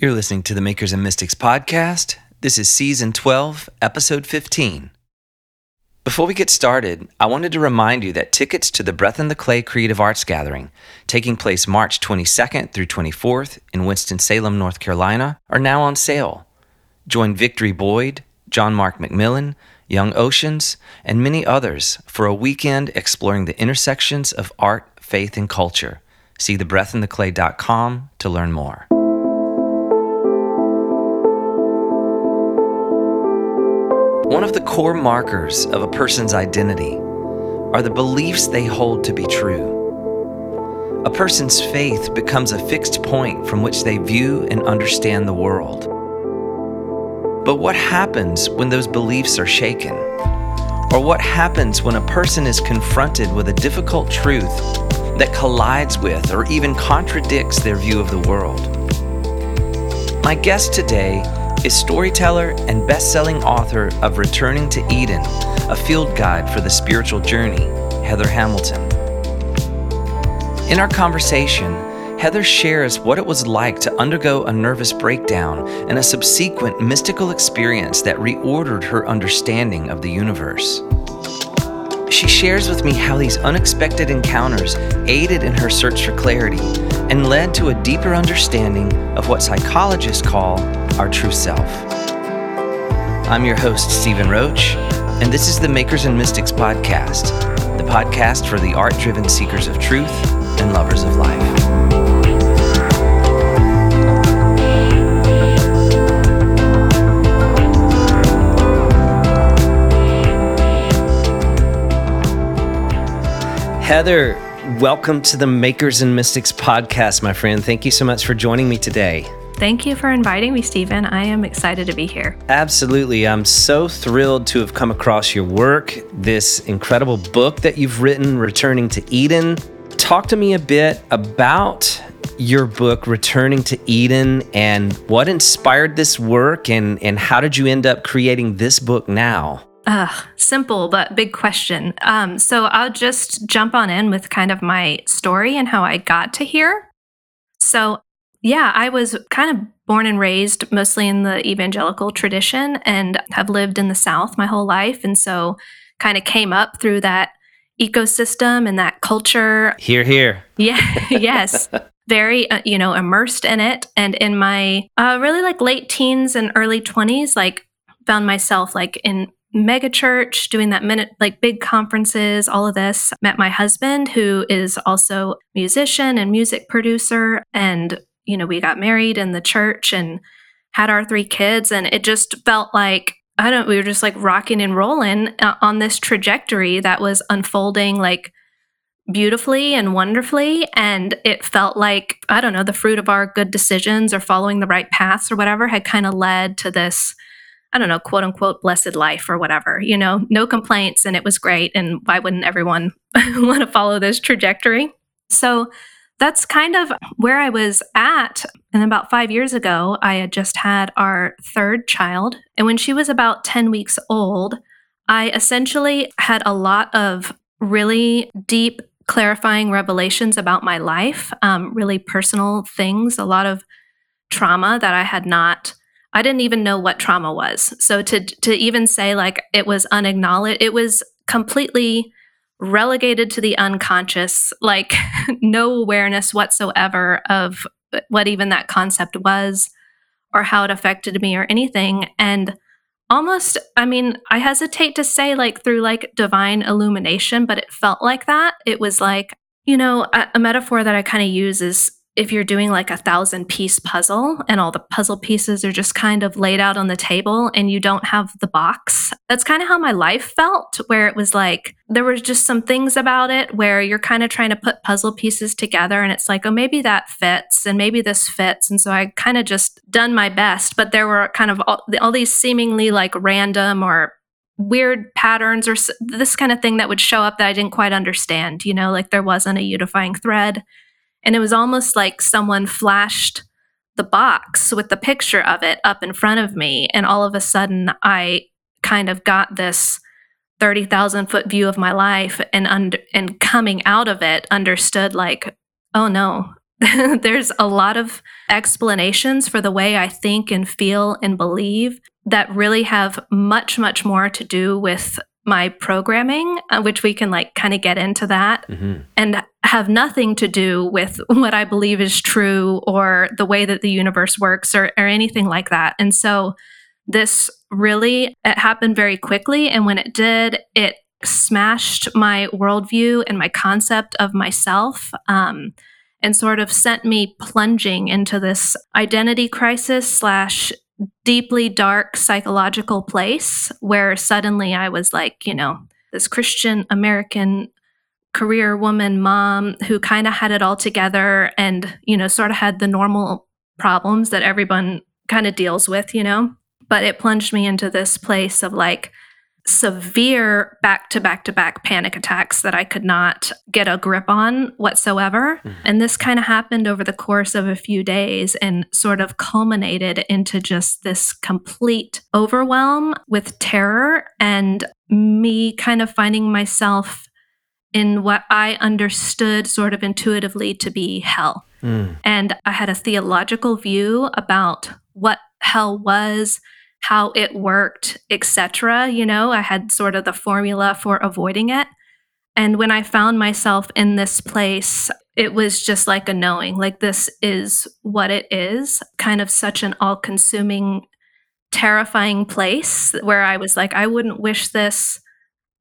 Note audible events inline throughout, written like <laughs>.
You're listening to the Makers and Mystics podcast. This is season 12, episode 15. Before we get started, I wanted to remind you that tickets to the Breath and the Clay Creative Arts Gathering, taking place March 22nd through 24th in Winston-Salem, North Carolina, are now on sale. Join Victory Boyd, John Mark McMillan, Young Oceans, and many others for a weekend exploring the intersections of art, faith, and culture. See thebreathandtheclay.com to learn more. One of the core markers of a person's identity are the beliefs they hold to be true. A person's faith becomes a fixed point from which they view and understand the world. But what happens when those beliefs are shaken? Or what happens when a person is confronted with a difficult truth that collides with or even contradicts their view of the world? My guest today is storyteller and best-selling author of Returning to Eden, a field guide for the spiritual journey, Heather Hamilton. In our conversation, Heather shares what it was like to undergo a nervous breakdown and a subsequent mystical experience that reordered her understanding of the universe. She shares with me how these unexpected encounters aided in her search for clarity and led to a deeper understanding of what psychologists call our true self. I'm your host, Stephen Roach, and this is the Makers and Mystics podcast, the podcast for the art driven seekers of truth and lovers of life. Heather, welcome to the Makers and Mystics podcast, my friend. Thank you so much for joining me today. Thank you for inviting me, Stephen. I am excited to be here. Absolutely. I'm so thrilled to have come across your work, this incredible book that you've written, Returning to Eden. Talk to me a bit about your book, Returning to Eden, and what inspired this work, and, and how did you end up creating this book now? Uh, simple but big question. Um, so I'll just jump on in with kind of my story and how I got to here. So yeah, I was kind of born and raised mostly in the evangelical tradition and have lived in the South my whole life. And so kind of came up through that ecosystem and that culture. Here, here. Yeah, <laughs> yes. Very, uh, you know, immersed in it. And in my uh, really like late teens and early 20s, like found myself like in mega church doing that minute like big conferences all of this met my husband who is also musician and music producer and you know, we got married in the church and had our three kids. And it just felt like, I don't, we were just like rocking and rolling uh, on this trajectory that was unfolding like beautifully and wonderfully. And it felt like, I don't know, the fruit of our good decisions or following the right paths or whatever had kind of led to this. I don't know, quote unquote, blessed life or whatever, you know, no complaints and it was great. And why wouldn't everyone <laughs> want to follow this trajectory? So that's kind of where I was at. And about five years ago, I had just had our third child. And when she was about 10 weeks old, I essentially had a lot of really deep, clarifying revelations about my life, um, really personal things, a lot of trauma that I had not. I didn't even know what trauma was. So to to even say like it was unacknowledged, it was completely relegated to the unconscious, like <laughs> no awareness whatsoever of what even that concept was or how it affected me or anything. And almost, I mean, I hesitate to say like through like divine illumination, but it felt like that. It was like, you know, a, a metaphor that I kind of use is if you're doing like a thousand piece puzzle and all the puzzle pieces are just kind of laid out on the table and you don't have the box. That's kind of how my life felt, where it was like there were just some things about it where you're kind of trying to put puzzle pieces together and it's like, oh, maybe that fits and maybe this fits. And so I kind of just done my best, but there were kind of all, all these seemingly like random or weird patterns or this kind of thing that would show up that I didn't quite understand, you know, like there wasn't a unifying thread. And it was almost like someone flashed the box with the picture of it up in front of me. And all of a sudden, I kind of got this 30,000 foot view of my life and, under, and coming out of it, understood like, oh no, <laughs> there's a lot of explanations for the way I think and feel and believe that really have much, much more to do with my programming, uh, which we can like kind of get into that, mm-hmm. and have nothing to do with what I believe is true or the way that the universe works or, or anything like that. And so this really it happened very quickly. And when it did, it smashed my worldview and my concept of myself. Um, and sort of sent me plunging into this identity crisis slash deeply dark psychological place where suddenly I was like, you know, this Christian American career woman mom who kind of had it all together and, you know, sort of had the normal problems that everyone kind of deals with, you know. But it plunged me into this place of like, severe back to back to back panic attacks that I could not get a grip on whatsoever. Mm-hmm. And this kind of happened over the course of a few days and sort of culminated into just this complete overwhelm with terror and me kind of finding myself in what I understood sort of intuitively to be hell. Mm. And I had a theological view about what hell was how it worked, etc. You know, I had sort of the formula for avoiding it. And when I found myself in this place, it was just like a knowing, like this is what it is, kind of such an all consuming, terrifying place where I was like, I wouldn't wish this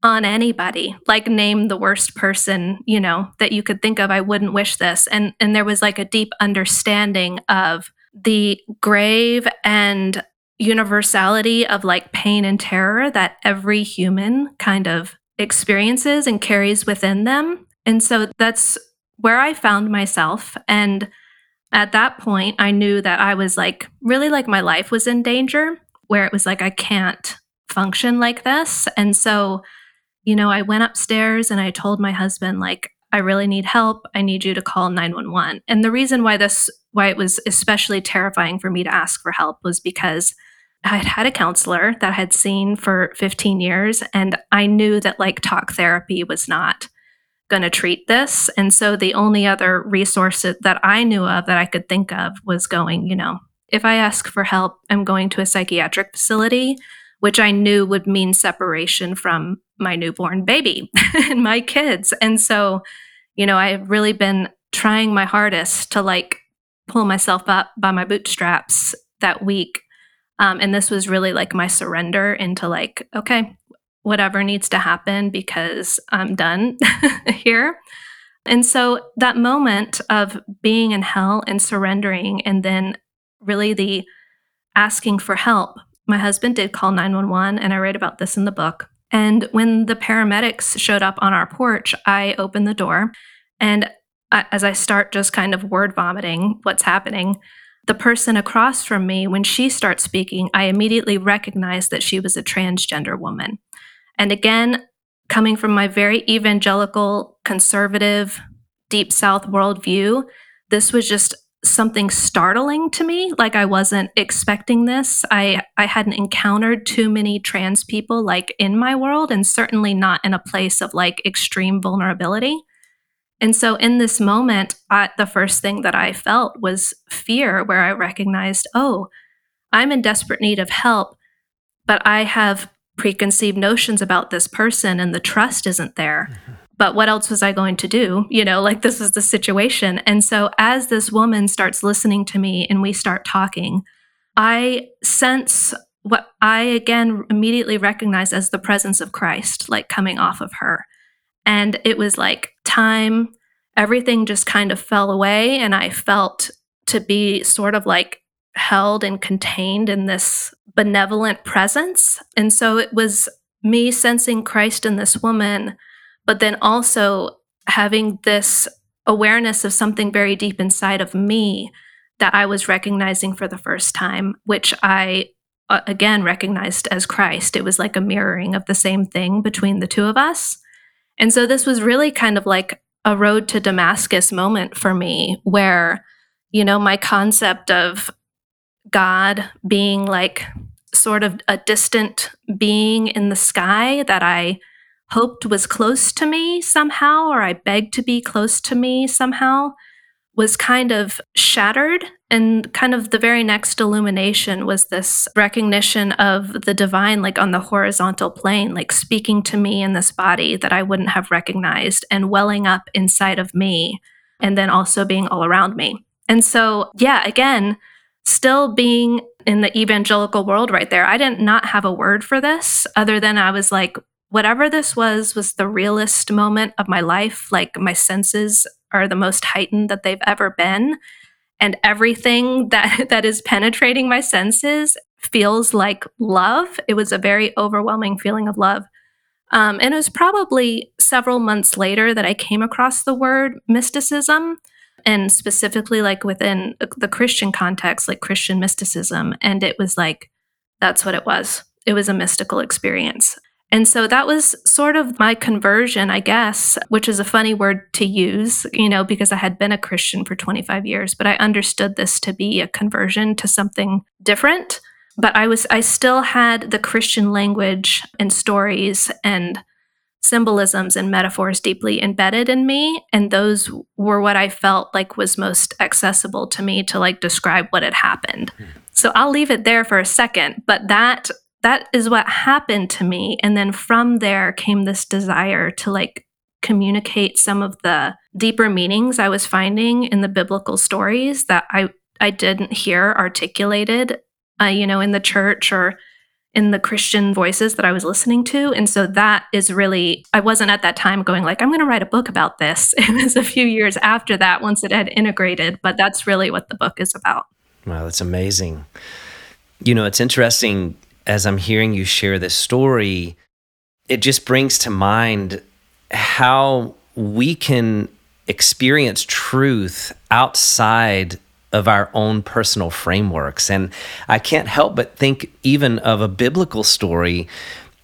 on anybody like name the worst person you know that you could think of i wouldn't wish this and and there was like a deep understanding of the grave and universality of like pain and terror that every human kind of experiences and carries within them. And so that's where I found myself. And at that point, I knew that I was like, really like my life was in danger, where it was like, I can't function like this. And so, you know, I went upstairs and I told my husband, like, I really need help. I need you to call 911. And the reason why this, why it was especially terrifying for me to ask for help was because I had had a counselor that I had seen for 15 years, and I knew that like talk therapy was not going to treat this. And so the only other resource that I knew of that I could think of was going, you know, if I ask for help, I'm going to a psychiatric facility, which I knew would mean separation from my newborn baby <laughs> and my kids. And so, you know, I've really been trying my hardest to like pull myself up by my bootstraps that week um, and this was really like my surrender into like, okay, whatever needs to happen because I'm done <laughs> here. And so that moment of being in hell and surrendering, and then really the asking for help, my husband did call 911, and I write about this in the book. And when the paramedics showed up on our porch, I opened the door. And as I start just kind of word vomiting what's happening, the person across from me, when she starts speaking, I immediately recognize that she was a transgender woman. And again, coming from my very evangelical, conservative, deep South worldview, this was just something startling to me. Like I wasn't expecting this. I, I hadn't encountered too many trans people like in my world, and certainly not in a place of like extreme vulnerability. And so in this moment, I, the first thing that I felt was fear, where I recognized, oh, I'm in desperate need of help, but I have preconceived notions about this person and the trust isn't there. Mm-hmm. But what else was I going to do? You know, like this is the situation. And so as this woman starts listening to me and we start talking, I sense what I again immediately recognize as the presence of Christ, like coming off of her. And it was like time, everything just kind of fell away. And I felt to be sort of like held and contained in this benevolent presence. And so it was me sensing Christ in this woman, but then also having this awareness of something very deep inside of me that I was recognizing for the first time, which I uh, again recognized as Christ. It was like a mirroring of the same thing between the two of us. And so this was really kind of like a road to Damascus moment for me where, you know, my concept of God being like sort of a distant being in the sky that I hoped was close to me somehow, or I begged to be close to me somehow, was kind of shattered. And kind of the very next illumination was this recognition of the divine, like on the horizontal plane, like speaking to me in this body that I wouldn't have recognized and welling up inside of me, and then also being all around me. And so, yeah, again, still being in the evangelical world right there, I didn't not have a word for this other than I was like, whatever this was, was the realest moment of my life. Like my senses are the most heightened that they've ever been. And everything <laughs> that, that is penetrating my senses feels like love. It was a very overwhelming feeling of love. Um, and it was probably several months later that I came across the word mysticism and specifically like within the Christian context, like Christian mysticism. And it was like, that's what it was. It was a mystical experience. And so that was sort of my conversion, I guess, which is a funny word to use, you know, because I had been a Christian for 25 years, but I understood this to be a conversion to something different. But I was, I still had the Christian language and stories and symbolisms and metaphors deeply embedded in me. And those were what I felt like was most accessible to me to like describe what had happened. Hmm. So I'll leave it there for a second. But that that is what happened to me. And then from there came this desire to like communicate some of the deeper meanings I was finding in the biblical stories that I I didn't hear articulated, uh, you know, in the church or in the Christian voices that I was listening to. And so that is really, I wasn't at that time going like, I'm going to write a book about this. <laughs> It was a few years after that once it had integrated, but that's really what the book is about. Wow, that's amazing. You know, it's interesting as I'm hearing you share this story, it just brings to mind how we can experience truth outside of our own personal frameworks. And I can't help but think even of a biblical story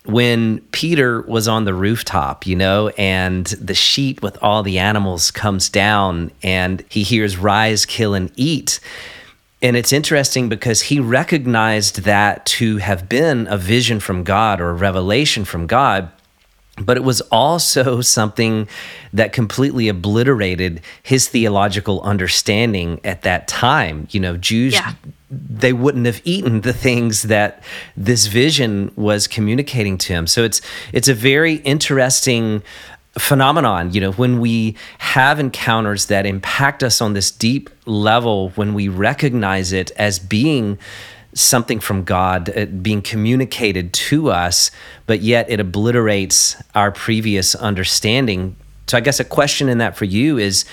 when Peter was on the rooftop, you know, and the sheet with all the animals comes down and he hears rise, kill, and eat. And it's interesting because he recognized that to have been a vision from God or a revelation from God but it was also <laughs> something that completely obliterated his theological understanding at that time. You know, Jews, yeah. they wouldn't have eaten the things that this vision was communicating to him. So it's it's a very interesting phenomenon you know when we have encounters that impact us on this deep level when we recognize it as being something from God uh, being communicated to us, but yet it obliterates our previous understanding. So, I guess a question in that for you is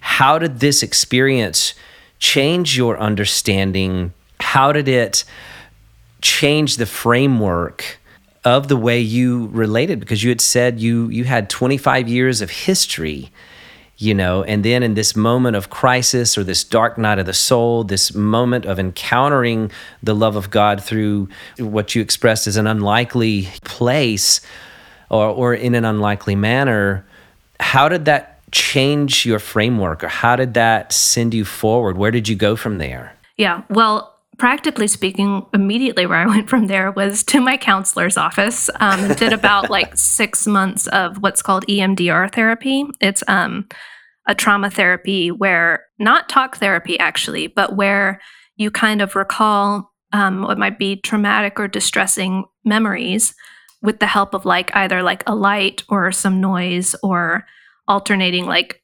how did this experience change your understanding? How did it change the framework? Of the way you related, because you had said you you had 25 years of history you know and then in this moment of crisis or this dark night of the soul this moment of encountering the love of god through what you expressed as an unlikely place or, or in an unlikely manner how did that change your framework? Or how did that send you forward? Where did you go from there? Yeah well practically speaking, immediately where I <laughs> went from there was to my counselor's office. Um, did about <laughs> like six months of what's called EMDR therapy. It's um, a trauma therapy where not talk therapy actually, but where you kind of recall um, what might be traumatic or distressing memories with the help of like either like a light or some noise or alternating like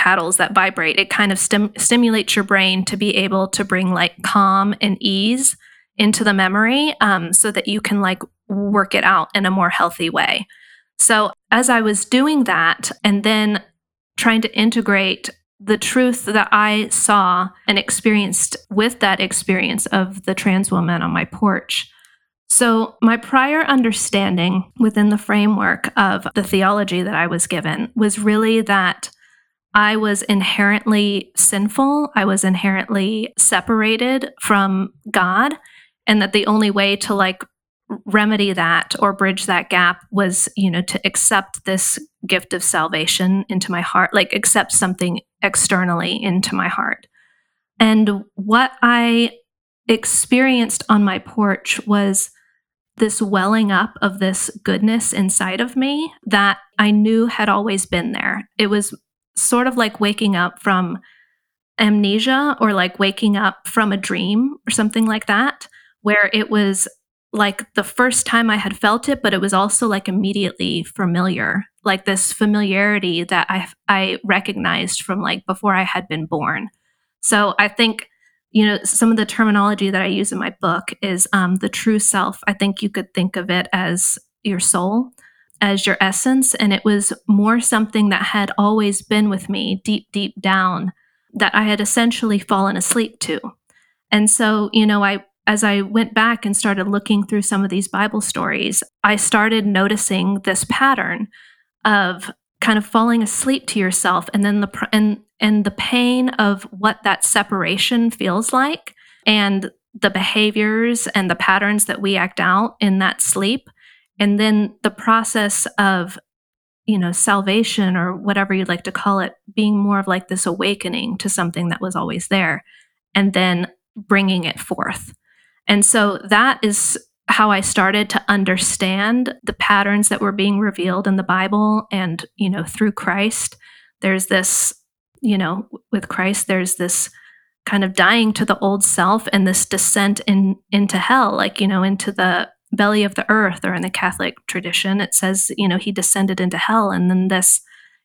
paddles that vibrate. It kind of stim- stimulates your brain to be able to bring like calm and ease into the memory um, so that you can like work it out in a more healthy way. So, as I was doing that, and then trying to integrate the truth that I saw and experienced with that experience of the trans woman on my porch. So, my prior understanding within the framework of the theology that I was given was really that I was inherently sinful, I was inherently separated from God, and that the only way to like remedy that or bridge that gap was you know to accept this gift of salvation into my heart like accept something externally into my heart. And what i experienced on my porch was this welling up of this goodness inside of me that i knew had always been there. It was sort of like waking up from amnesia or like waking up from a dream or something like that, where it was like the first time I had felt it, but it was also like immediately familiar, like this familiarity that I I recognized from like before I had been born. So I think you know some of the terminology that I use in my book is um, the true self. I think you could think of it as your soul, as your essence, and it was more something that had always been with me deep, deep down that I had essentially fallen asleep to. And so, you know, I as I went back and started looking through some of these Bible stories, I started noticing this pattern of kind of falling asleep to yourself and then the and and the pain of what that separation feels like and the behaviors and the patterns that we act out in that sleep and then the process of you know salvation or whatever you'd like to call it being more of like this awakening to something that was always there and then bringing it forth and so that is how I started to understand the patterns that were being revealed in the Bible and, you know, through Christ. There's this, you know, with Christ, there's this kind of dying to the old self and this descent in into hell, like, you know, into the belly of the earth or in the Catholic tradition, it says, you know, he descended into hell and then this,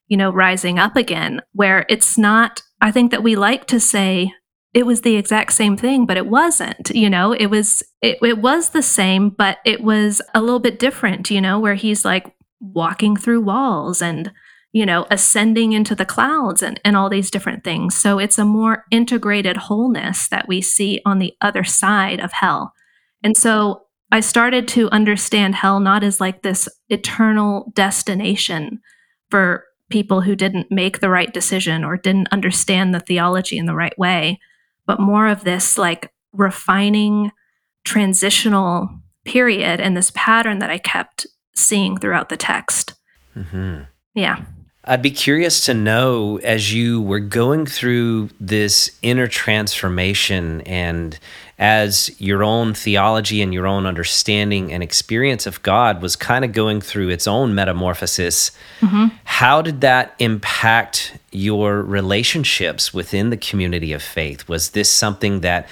you know, rising up again, where it's not, I think that we like to say, it was the exact same thing but it wasn't you know? It was it, it was the same but it was a little bit different you know where he's like walking through walls and you know ascending into the clouds and, and all these different things. So it's a more integrated wholeness that we see on the other side of hell. And so i started to understand hell not as like this eternal destination for people who didn't make the right decision or didn't understand the theology in the right way but more of this like refining transitional period and this pattern that I kept seeing throughout the text. Mm-hmm. Yeah. I'd be curious to know as you were going through this inner transformation and as your own theology and your own understanding and experience of God was kind of going through its own metamorphosis, mm-hmm. how did that impact your relationships within the community of faith? Was this something that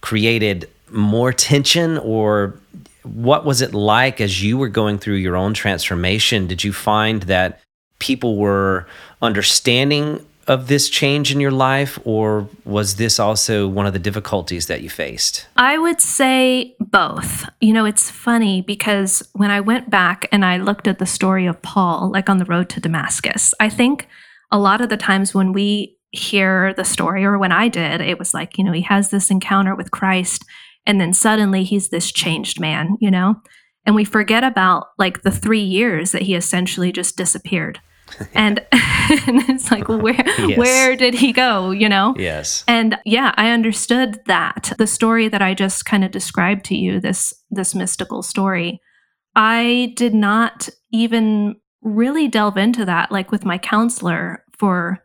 created more tension or what was it like as you were going through your own transformation? Did you find that people were understanding of this change in your life, or was this also one of the difficulties that you faced? I would say both. You know, it's funny because when I went back and I looked at the story of Paul, like on the road to Damascus, I think a lot of the times when we hear the story, or when I did, it was like, you know, he has this encounter with Christ, and then suddenly he's this changed man, you know? And we forget about like the three years that he essentially just disappeared. <laughs> and, <laughs> and it's like where yes. where did he go you know? Yes. And yeah i understood that. The story that i just kind of described to you this this mystical story i did not even really delve into that like with my counselor for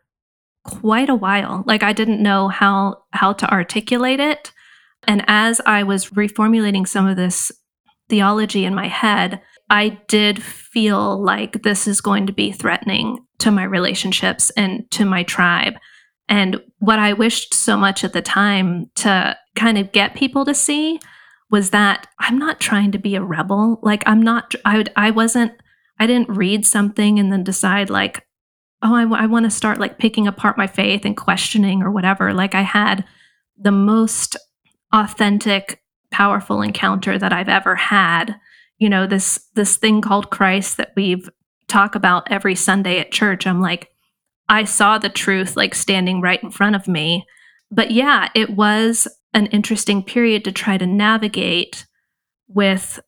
quite a while. Like i didn't know how how to articulate it. And as i was reformulating some of this theology in my head I did feel like this is going to be threatening to my relationships and to my tribe. And what I wished so much at the time to kind of get people to see was that I'm not trying to be a rebel. Like I'm not, I, I wasn't, I didn't read something and then decide like, oh, I, I want to start like picking apart my faith and questioning or whatever. Like I had the most authentic, powerful encounter that I've ever had you know this this thing called Christ that we've talk about every Sunday at church. I'm like I saw the truth like standing right in front of me. But yeah, it was an interesting period to try to navigate with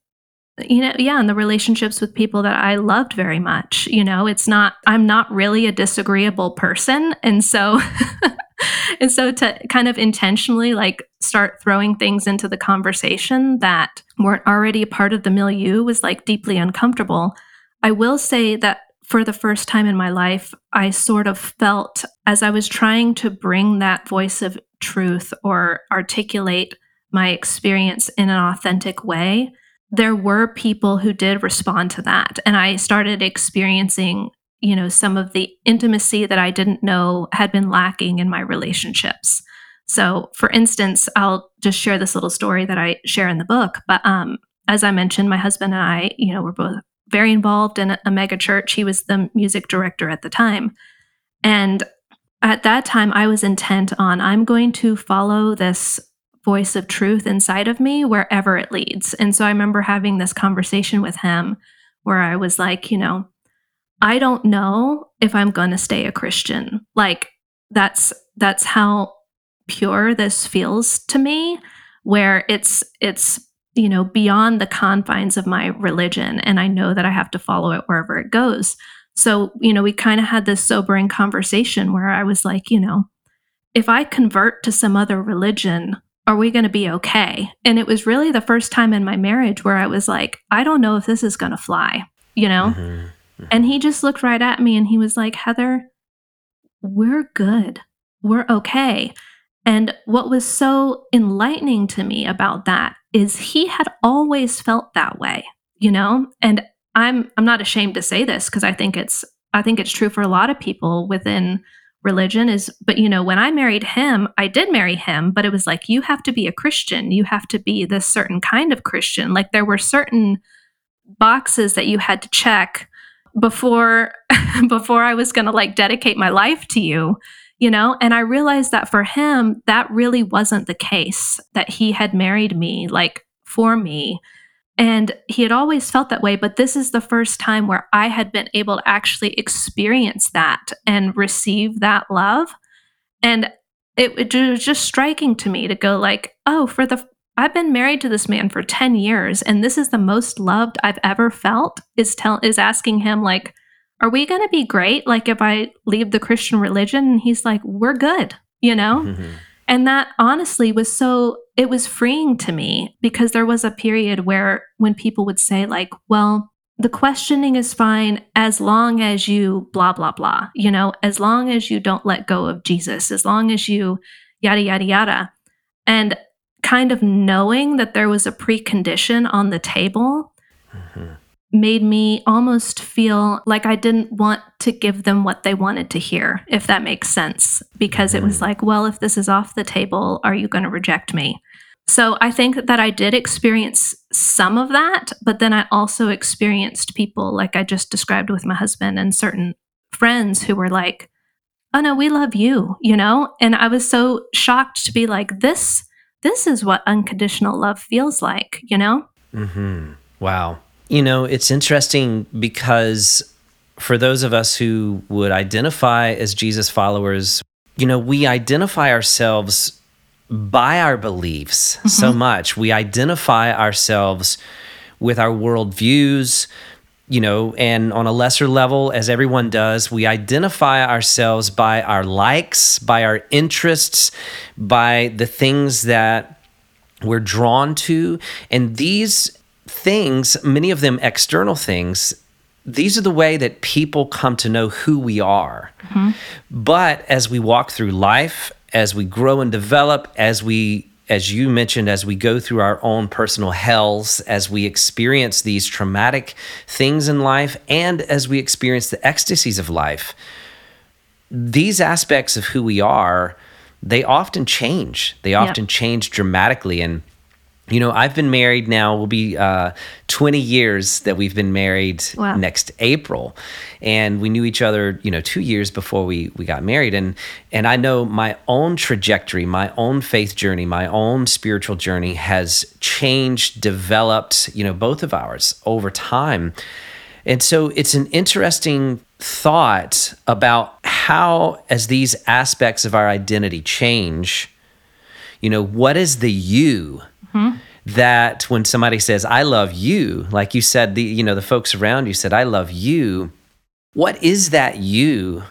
you know yeah and the relationships with people that i loved very much you know it's not i'm not really a disagreeable person and so <laughs> <laughs> and so to kind of intentionally like start throwing things into the conversation that weren't already a part of the milieu was like deeply uncomfortable. I will say that for the first time in my life, I sort of felt as I was trying to bring that voice of truth or articulate my experience in an authentic way, there were people who did respond to that. And I started experiencing you know, some of the intimacy that I didn't know had been lacking in my relationships. So, for instance, I'll just share this little story that I share in the book. But um, as I mentioned, my husband and I, you know, were both very involved in a, a mega church. He was the music director at the time. And at that time, I was intent on I'm going to follow this voice of truth inside of me wherever it leads. And so I remember having this conversation with him where I was like, you know, I don't know if I'm going to stay a Christian. Like that's that's how pure this feels to me where it's it's you know beyond the confines of my religion and I know that I have to follow it wherever it goes. So, you know, we kind of had this sobering conversation where I was like, you know, if I convert to some other religion, are we going to be okay? And it was really the first time in my marriage where I was like, I don't know if this is going to fly, you know? Mm-hmm. And he just looked right at me and he was like, Heather, we're good. We're okay. And what was so enlightening to me about that is he had always felt that way, you know? And I'm I'm not ashamed to say this because I think it's I think it's true for a lot of people within religion is but you know when I married him I did marry him but it was like you have to be a Christian you have to be this certain kind of Christian like there were certain boxes that you had to check before <laughs> before I was going to like dedicate my life to you you know and I realized that for him that really wasn't the case that he had married me like for me and he had always felt that way, but this is the first time where I had been able to actually experience that and receive that love. And it, it was just striking to me to go like, oh, for the I've been married to this man for 10 years and this is the most loved I've ever felt is tell is asking him like, are we going to be great like if I leave the Christian religion and he's like, we're good, you know? <laughs> Mm-hmm. And that honestly was so, it was freeing to me because there was a period where when people would say, like, well, the questioning is fine as long as you blah, blah, blah, you know, as long as you don't let go of Jesus, as long as you yada, yada, yada. And kind of knowing that there was a precondition on the table mm-hmm made me almost feel like I didn't want to give them what they wanted to hear, if that makes sense. Because it was mm. like, well, if this is off the table, are you going to reject me? So I think that I did experience some of that, but then I also experienced people like I just described with my husband and certain friends who were like, oh no, we love you, you know? And I was so shocked to be like, this, this is what unconditional love feels like, you know? Mm-hmm. Wow. You know, it's interesting because for those of us who would identify as Jesus followers, you know, we identify ourselves by our beliefs mm-hmm. so much. We identify ourselves with our worldviews, you know, and on a lesser level, as everyone does, we identify ourselves by our likes, by our interests, by the things that we're drawn to. And these things, many of them external things, these are the way that people come to know who we are. Mm-hmm. But as we walk through life, as we grow and develop, as we as you mentioned, as we go through our own personal hells, as we experience these traumatic things in life, and as we experience the ecstasies of life, these aspects of who we are, they often change. They often change dramatically. And you know, I've been married now, will be uh, 20 years that we've been married wow. next April. And we knew each other, you know, two years before we, we got married. And, and I know my own trajectory, my own faith journey, my own spiritual journey has changed, developed, you know, both of ours over time. And so it's an interesting thought about how, as these aspects of our identity change, you know, what is the you? Mm-hmm. That when somebody says, I love you, like you said, the you know, the folks around you said, I love you, what is that you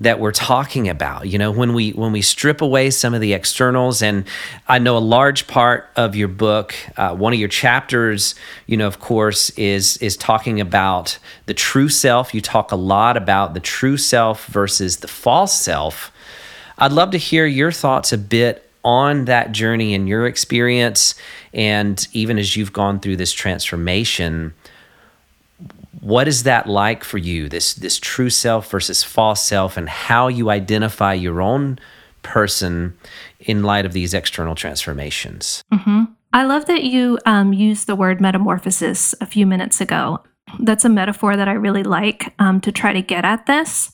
that we're talking about? You know when we when we strip away some of the externals and i know a large part of your book uh, one of your chapters you know of course is is talking about the true self. You talk a lot about the true self versus the false self. I'd love to hear your thoughts a bit on that journey in your experience and even as you've gone through this transformation what is that like for you? This this true self versus false self, and how you identify your own person in light of these external transformations. Mm-hmm. I love that you um, used the word metamorphosis a few minutes ago. That's a metaphor that I really like um, to try to get at this.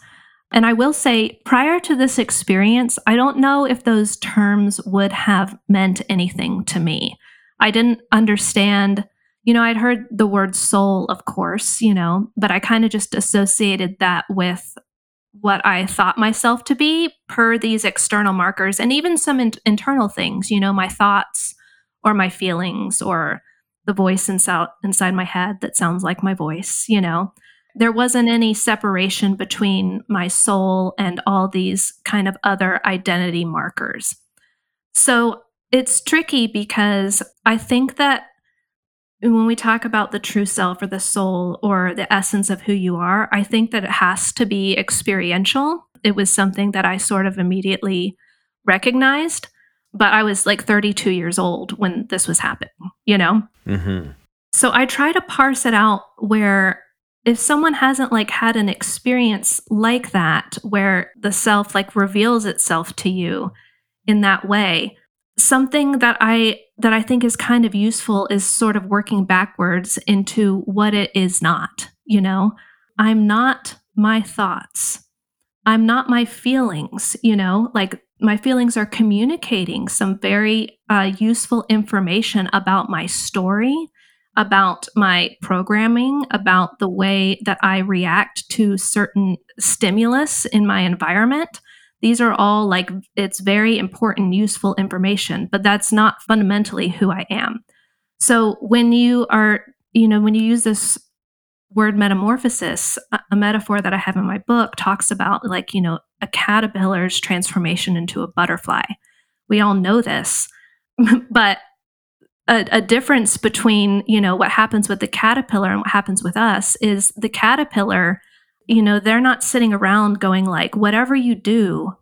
And I will say, prior to this experience, I don't know if those terms would have meant anything to me. I didn't understand, you know, I'd heard the word soul, of course, you know, but I kind of just associated that with what I thought myself to be per these external markers and even some in- internal things, you know, my thoughts or my feelings or the voice inside, inside my head that sounds like my voice, you know there wasn't any separation between my soul and all these kind of other identity markers. So it's tricky because I think that when we talk about the true self or the soul or the essence of who you are, I think that it has to be experiential. It was something that I sort of immediately recognized, but I was like 32 years old when this was happening, you know? Mm-hmm. So I try to parse it out where if someone hasn't like had an experience like that where the self like reveals itself to you in that way something that i that i think is kind of useful is sort of working backwards into what it is not you know? I'm not my thoughts. I'm not my feelings you know? Like my feelings are communicating some very uh, useful information about my story about my programming, about the way that I react to certain stimulus in my environment. These are all like, it's very important, useful information, but that's not fundamentally who I am. So when you are, you know, when you use this word metamorphosis, a metaphor that I have in my book talks about like, you know, a caterpillar's transformation into a butterfly. We all know this, <laughs> but a, a, difference between you know what happens with the caterpillar and what happens with us is the caterpillar you know they're not sitting around going like whatever you do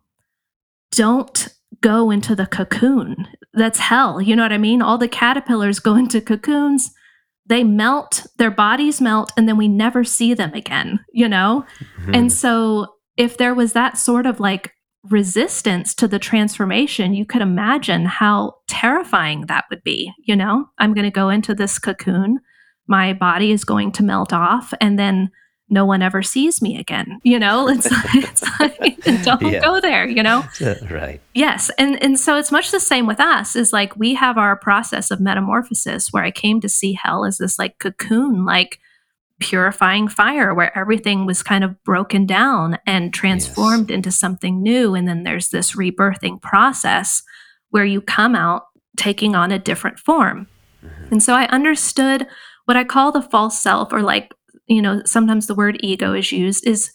don't go into the cocoon. That's hell. You know what i mean? All the caterpillars go into cocoons. They melt their bodies melt and then we never see them again you know? Mm-hmm. and so if there was that sort of like resistance to the transformation, you could imagine how terrifying that would be. You know, I'm going to go into this cocoon, my body is going to melt off, and then no one ever sees me again. You know, it's, <laughs> it's like, <laughs> don't yeah. go there, you know? <laughs> Uh, right. Yes. And, and so it's much the same with us is like we have our process of metamorphosis where I came to see hell as this like cocoon, like purifying fire where everything was kind of broken down and transformed yes. into something new. And then there's this rebirthing process where you come out taking on a different form. Mm-hmm. And so I understood what I call the false self, or like, you know, sometimes the word ego is used, is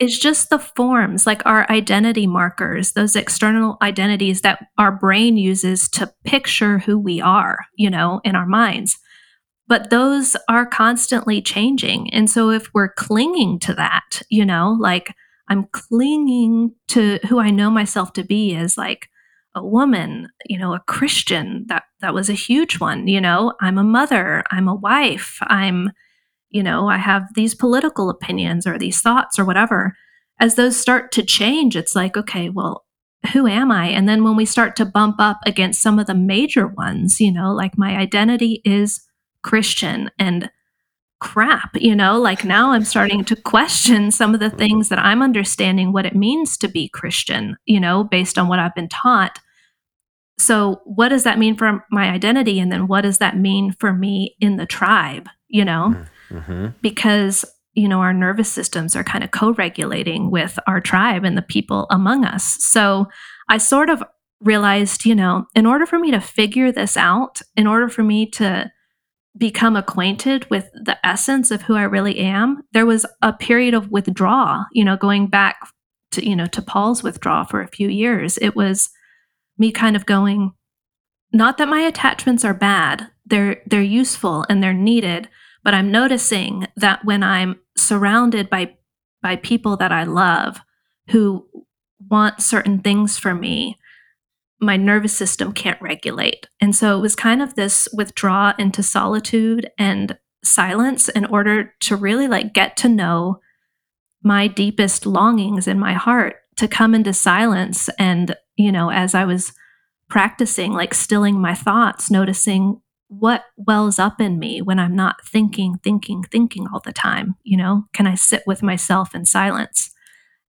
is just the forms, like our identity markers, those external identities that our brain uses to picture who we are, you know, in our minds but those are constantly changing. And so if we're clinging to that, you know, like I'm clinging to who I know myself to be as like a woman, you know, a Christian, that that was a huge one, you know, I'm a mother, I'm a wife, I'm you know, I have these political opinions or these thoughts or whatever. As those start to change, it's like, okay, well, who am I? And then when we start to bump up against some of the major ones, you know, like my identity is Christian and crap, you know, like now I'm starting to question some of the things that I'm understanding what it means to be Christian, you know, based on what I've been taught. So, what does that mean for my identity? And then what does that mean for me in the tribe, you know? Mm-hmm. Because, you know, our nervous systems are kind of co regulating with our tribe and the people among us. So, I sort of realized, you know, in order for me to figure this out, in order for me to become acquainted with the essence of who I really am, there was a period of withdrawal, you know, going back to, you know, to Paul's withdrawal for a few years. It was me kind of going, not that my attachments are bad, they're they're useful and they're needed, but I'm noticing that when I'm surrounded by by people that I love who want certain things for me, my nervous system can't regulate. And so it was kind of this withdraw into solitude and silence in order to really like get to know my deepest longings in my heart to come into silence and you know as i was practicing like stilling my thoughts noticing what wells up in me when i'm not thinking thinking thinking all the time you know can i sit with myself in silence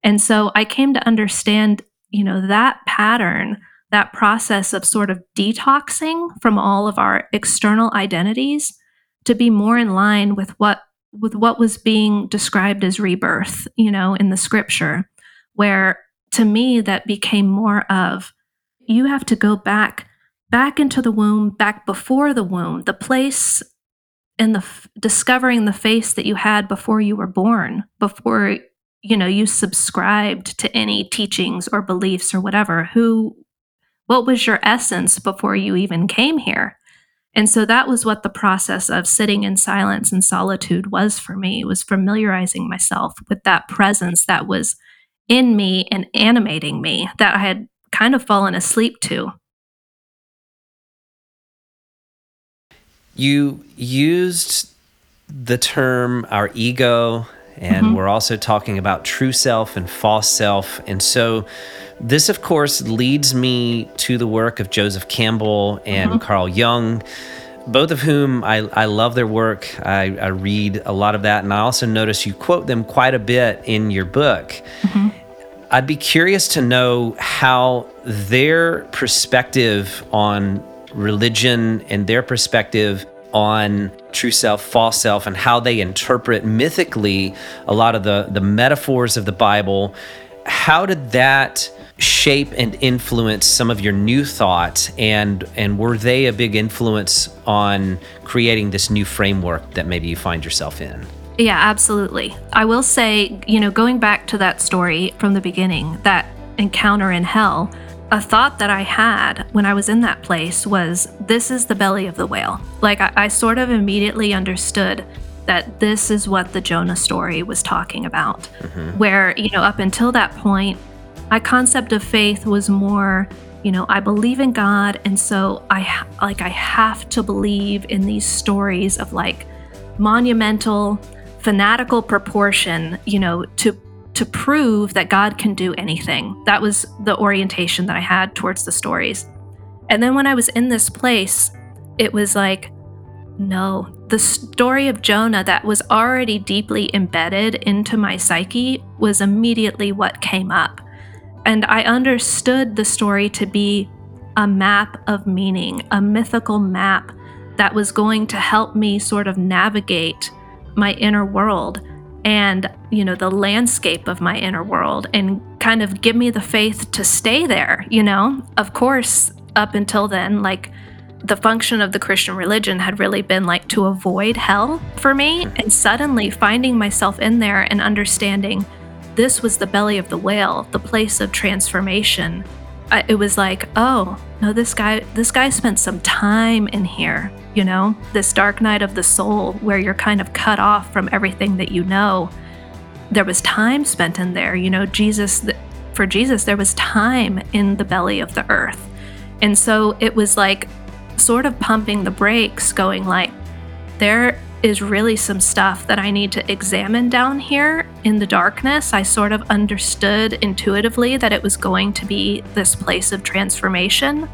and so i came to understand you know that pattern that process of sort of detoxing from all of our external identities to be more in line with what with what was being described as rebirth, you know, in the scripture, where to me that became more of you have to go back back into the womb, back before the womb, the place and the f- discovering the face that you had before you were born, before you know you subscribed to any teachings or beliefs or whatever. Who what was your essence before you even came here? And so that was what the process of sitting in silence and solitude was for me, was familiarizing myself with that presence that was in me and animating me that I had kind of fallen asleep to. You used the term our ego, and mm-hmm. we're also talking about true self and false self. And so this, of course, leads me to the work of Joseph Campbell and mm-hmm. Carl Jung, both of whom I, I love their work. I, I, read a lot of that, and I also notice you quote them quite a bit in your book. Mm-hmm. I'd be curious to know how their perspective on religion and their perspective on true self, false self, and how they interpret mythically a lot of the, the metaphors of the Bible. How did that shape and influence some of your new thoughts? And and were they a big influence on creating this new framework that maybe you find yourself in? Yeah absolutely. I will say you know going back to that story from the beginning that encounter in hell a thought that i had when i was in that place was this is the belly of the whale. Like i, I sort of immediately understood that this is what the jonah story was talking about. Mm-hmm. where you know up until that point my concept of faith was more you know i believe in god and so i like i have to believe in these stories of like monumental fanatical proportion you know to to prove that god can do anything. That was the orientation that i had towards the stories. And then when i was in this place it was like no the story of jonah that was already deeply embedded into my psyche was immediately what came up and I understood the story to be a map of meaning, a mythical map that was going to help me sort of navigate my inner world and you know the landscape of my inner world and kind of give me the faith to stay there you know? Of course up until then like the function of the christian religion had really been like to avoid hell for me. And suddenly finding myself in there and understanding this was the belly of the whale, the place of transformation. I, it was like, oh no, this guy, this guy spent some time in here. You know, this dark night of the soul, where you're kind of cut off from everything that you know. There was time spent in there. You know, Jesus, for Jesus, there was time in the belly of the earth, and so it was like, sort of pumping the brakes, going like, there is really some stuff that I need to examine down here in the darkness. I sort of understood intuitively that it was going to be this place of transformation,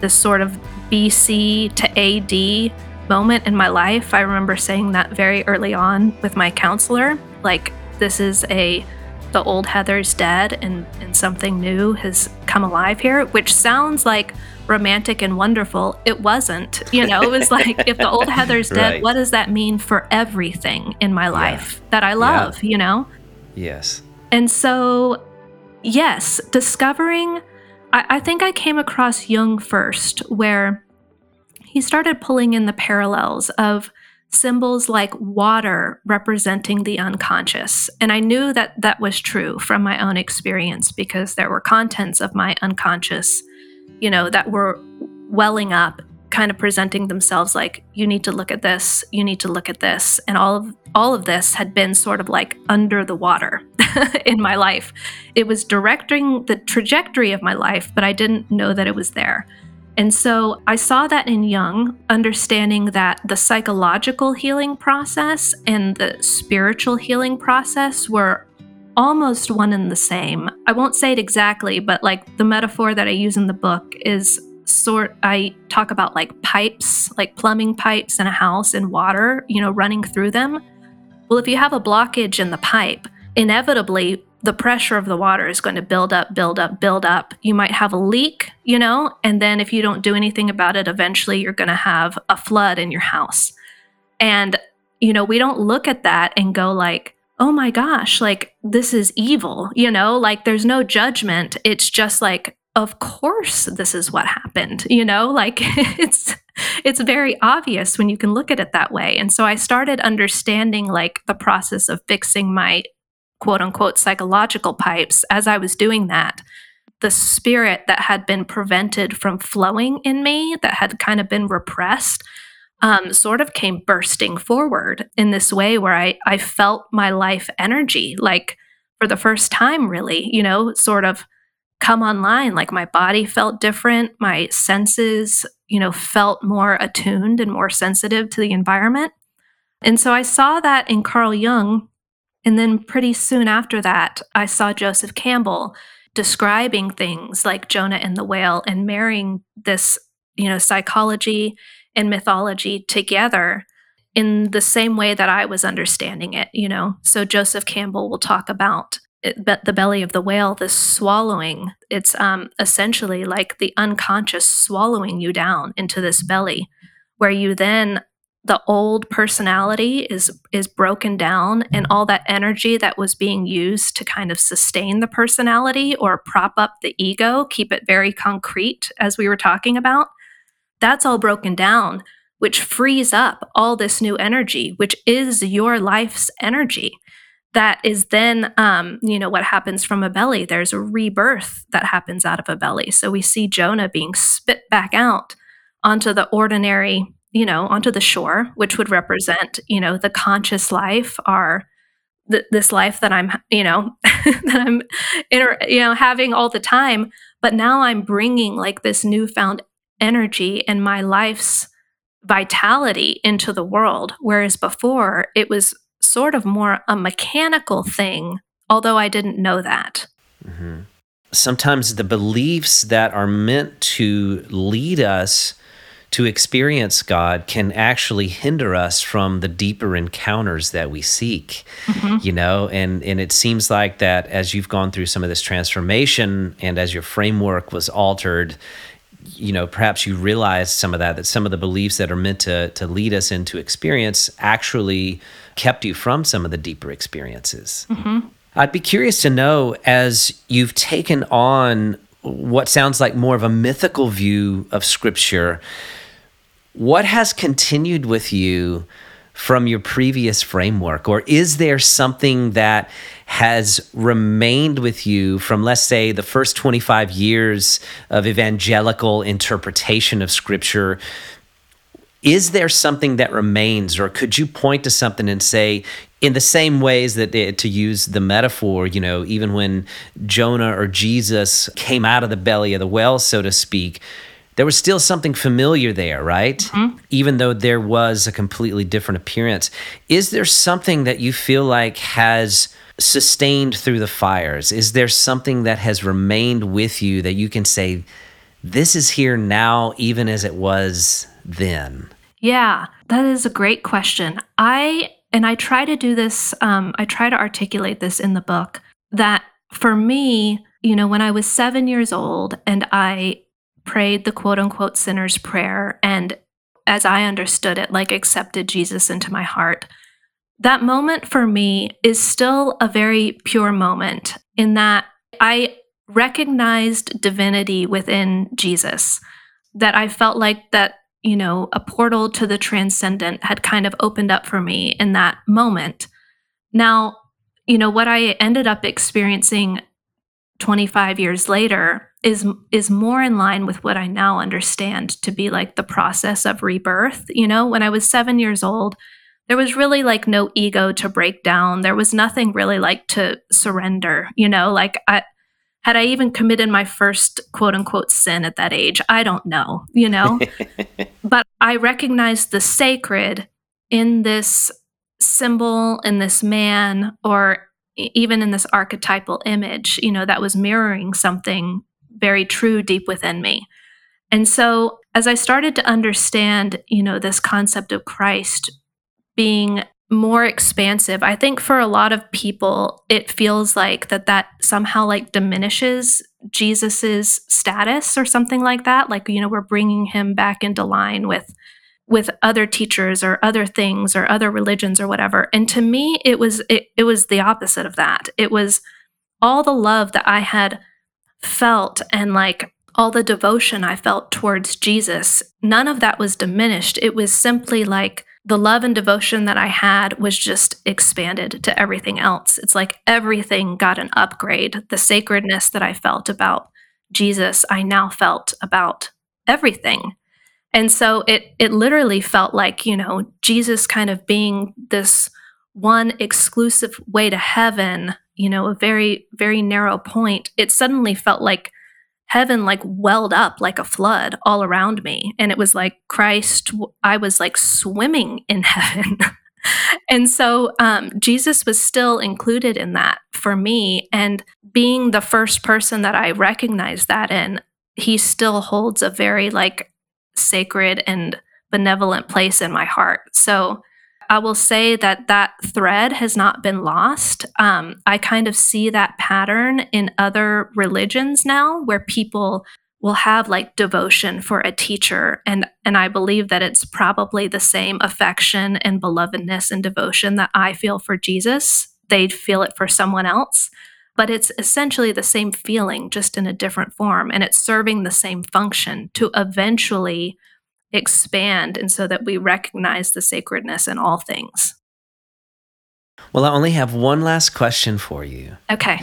this sort of BC to AD moment in my life. I remember saying that very early on with my counselor like, this is a the old Heather's dead and, and something new has come alive here, which sounds like romantic and wonderful. It wasn't. You know, it was like if the old Heather's <laughs> dead, right. what does that mean for everything in my life yeah. that I love, yeah. you know? Yes. And so, yes, discovering, I, I think I came across Jung first, where he started pulling in the parallels of symbols like water representing the unconscious. And I knew that that was true from my own experience because there were contents of my unconscious you know, that were welling up, kind of presenting themselves like, you need to look at this, you need to look at this. And all of all of this had been sort of like under the water <laughs> in my life. It was directing the trajectory of my life, but I didn't know that it was there. And so I saw that in Jung, understanding that the psychological healing process and the spiritual healing process were almost one and the same. I won't say it exactly, but like the metaphor that I use in the book is sort I talk about like pipes, like plumbing pipes in a house and water, you know, running through them. Well, if you have a blockage in the pipe, inevitably the pressure of the water is going to build up, build up, build up. You might have a leak, you know, and then if you don't do anything about it, eventually you're going to have a flood in your house. And, you know, we don't look at that and go like, oh my gosh, like this is evil, you know, like there's no judgment. It's just like, of course this is what happened, you know, like <laughs> it's it's very obvious when you can look at it that way. And so I started understanding like the process of fixing my quote unquote psychological pipes, as I was doing that, the spirit that had been prevented from flowing in me, that had kind of been repressed, um, sort of came bursting forward in this way where I, I felt my life energy, like for the first time, really, you know, sort of come online. Like my body felt different, my senses, you know, felt more attuned and more sensitive to the environment. And so I saw that in Carl Jung and then pretty soon after that, I saw Joseph Campbell describing things like Jonah and the whale and marrying this, you know, psychology and mythology together in the same way that I was understanding it, you know. So Joseph Campbell will talk about it, the belly of the whale, this swallowing. It's um, essentially like the unconscious swallowing you down into this belly, where you then the old personality is is broken down and all that energy that was being used to kind of sustain the personality or prop up the ego keep it very concrete as we were talking about that's all broken down which frees up all this new energy which is your life's energy. That is then um, you know what happens from a belly. There's a rebirth that happens out of a belly. So we see jonah being spit back out onto the ordinary you know, onto the shore, which would represent, you know, the conscious life, our th- this life that I'm, you know, <laughs> that I'm, inter- you know, having all the time. But now I'm bringing like this newfound energy and my life's vitality into the world, whereas before it was sort of more a mechanical thing, although I didn't know that. Mm-hmm. Sometimes the beliefs that are meant to lead us to experience God can actually hinder us from the deeper encounters that we seek. Mm-hmm. You know, and and it seems like that as you've gone through some of this transformation and as your framework was altered, you know, perhaps you realized some of that that some of the beliefs that are meant to to lead us into experience actually kept you from some of the deeper experiences. Mm-hmm. I'd be curious to know as you've taken on what sounds like more of a mythical view of scripture what has continued with you from your previous framework? Or is there something that has remained with you from, let's say, the first 25 years of evangelical interpretation of Scripture? Is there something that remains, or could you point to something and say, in the same ways that it, to use the metaphor, you know, even when Jonah or Jesus came out of the belly of the whale, so to speak, there was still something familiar there, right? Mm-hmm. Even though there was a completely different appearance. Is there something that you feel like has sustained through the fires? Is there something that has remained with you that you can say, this is here now, even as it was then? Yeah, that is a great question. I, and I try to do this, um, I try to articulate this in the book that for me, you know, when I was seven years old and I prayed the quote unquote sinner's prayer and as I understood it, like accepted Jesus into my heart. That moment for me is still a very pure moment in that I recognized divinity within Jesus, that I felt like that, you know, a portal to the transcendent had kind of opened up for me in that moment. Now, you know, what I ended up experiencing 25 years later is is more in line with what I now understand to be like the process of rebirth. You know, when I was 7 years old, there was really like no ego to break down. There was nothing really like to surrender, you know, like I Had I even committed my first quote unquote sin at that age? I don't know, you know? <laughs> but I recognized the sacred in this symbol, in this man, or even in this archetypal image, you know, that was mirroring something very true deep within me. And so as I started to understand, you know, this concept of Christ being more expansive, I think for a lot of people it feels like that that somehow like diminishes Jesus's status or something like that, like you know, we're bringing him back into line with with other teachers or other things or other religions or whatever. And to me it was it, it was the opposite of that. It was all the love that I had felt and like all the devotion I felt towards Jesus, none of that was diminished. It was simply like the love and devotion that I had was just expanded to everything else. It's like everything got an upgrade. The sacredness that I felt about Jesus, I now felt about everything. And so it it literally felt like, you know, Jesus kind of being this one exclusive way to heaven, you know, a very very narrow point. It suddenly felt like heaven like welled up like a flood all around me. And it was like Christ, I was like swimming in <laughs> heaven. and so um, Jesus was still included in that for me. And being the first person that I recognized that in, he still holds a very like sacred and benevolent place in my heart. So I will say that that thread has not been lost. Um, I kind of see that pattern in other religions now where people will have like devotion for a teacher and and I believe that it's probably the same affection and belovedness and devotion that I feel for Jesus. They'd feel it for someone else, but it's essentially the same feeling just in a different form and it's serving the same function to eventually expand and so that we recognize the sacredness in all things. Well, I only have one last question for you. Okay.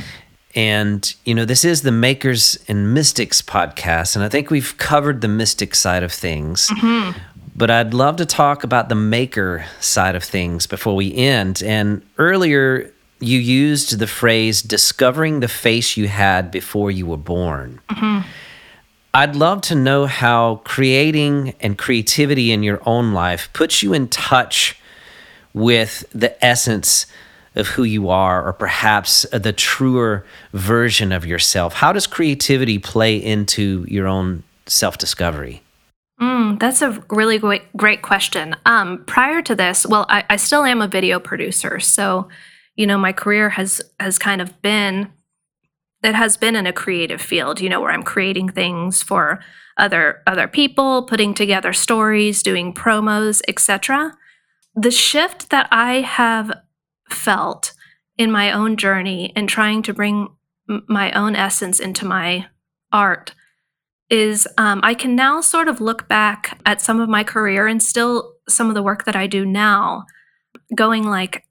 And, you know, this is the Makers and Mystics podcast, and I think we've covered the mystic side of things. Mm-hmm. But I'd love to talk about the maker side of things before we end. And earlier, you used the phrase discovering the face you had before you were born. Mm-hmm. I'd love to know how creating and creativity in your own life puts you in touch with the essence of who you are, or perhaps the truer version of yourself. How does creativity play into your own self discovery? Mm, that's a really great, great question. Um, prior to this, well, I, I still am a video producer, so you know my career has has kind of been it has been in a creative field, you know, where I'm creating things for other other people, putting together stories, doing promos, etc. The shift that I have felt in my own journey and trying to bring my own essence into my art is um, I can now sort of look back at some of my career and still some of the work that I do now, going like,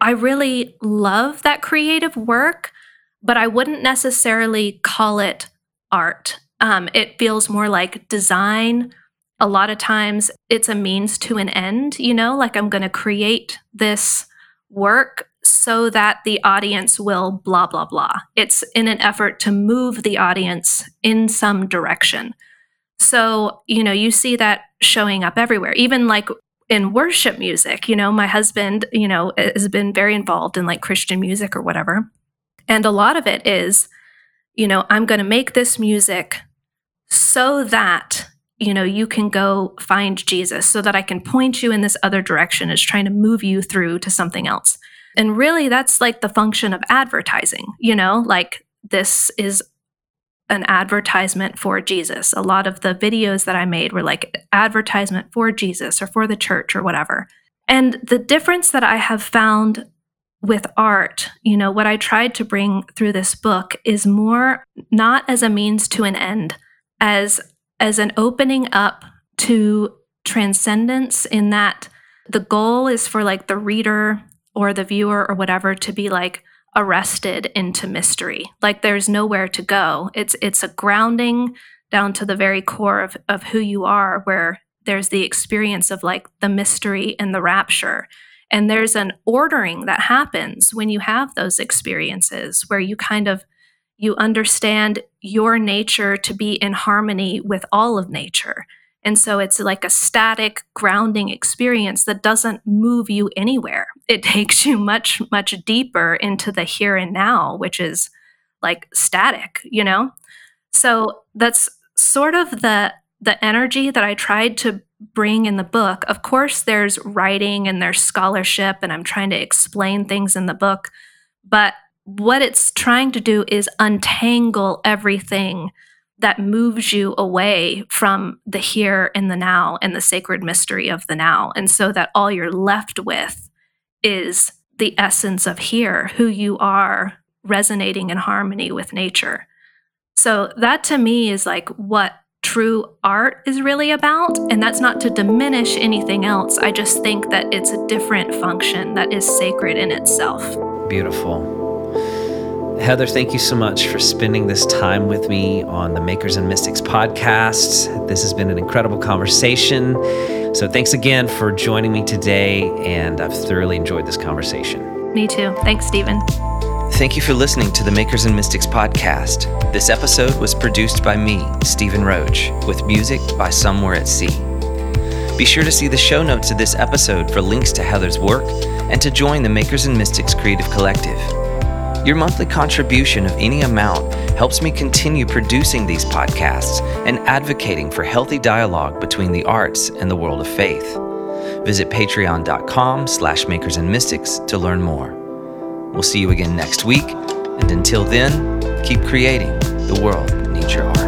I really love that creative work but I wouldn't necessarily call it art. Um, it feels more like design. A lot of times it's a means to an end, you know, like I'm going to create this work so that the audience will blah, blah, blah. It's in an effort to move the audience in some direction. So, you know, you see that showing up everywhere, even like in worship music. You know, my husband, you know, has been very involved in like Christian music or whatever. And a lot of it is, you know, I'm going to make this music so that, you know, you can go find Jesus, so that I can point you in this other direction, is trying to move you through to something else. And really, that's like the function of advertising, you know, like this is an advertisement for Jesus. A lot of the videos that I made were like advertisement for Jesus or for the church or whatever. And the difference that I have found with art, you know, what I tried to bring through this book is more not as a means to an end, as as an opening up to transcendence in that the goal is for like the reader or the viewer or whatever to be like arrested into mystery. Like there's nowhere to go. It's it's a grounding down to the very core of, of who you are where there's the experience of like the mystery and the rapture and there's an ordering that happens when you have those experiences where you kind of you understand your nature to be in harmony with all of nature. And so it's like a static grounding experience that doesn't move you anywhere. It <laughs> takes you much, much deeper into the here and now, which is like static, you know? So that's sort of the the energy that I tried to bring in the book. Of course, there's writing and there's scholarship, and I'm trying to explain things in the book. But what it's trying to do is untangle everything that moves you away from the here and the now and the sacred mystery of the now. And so that all you're left with is the essence of here, who you are resonating in harmony with nature. So that to me is like what true art is really about. And that's not to diminish anything else. I just think that it's a different function that is sacred in itself. Beautiful. Heather, thank you so much for spending this time with me on the Makers and Mystics podcast. This has been an incredible conversation. So, thanks again for joining me today, and I've thoroughly enjoyed this conversation. Me too. Thanks, Stephen. Thank you for listening to the Makers and Mystics podcast. This episode was produced by me, Stephen Roach, with music by Somewhere at Sea. Be sure to see the show notes of this episode for links to Heather's work and to join the Makers and Mystics Creative Collective. Your monthly contribution of any amount helps me continue producing these podcasts and advocating for healthy dialogue between the arts and the world of faith. Visit patreon.com slash makers and mystics to learn more. We'll see you again next week, and until then, keep creating. The world needs your art.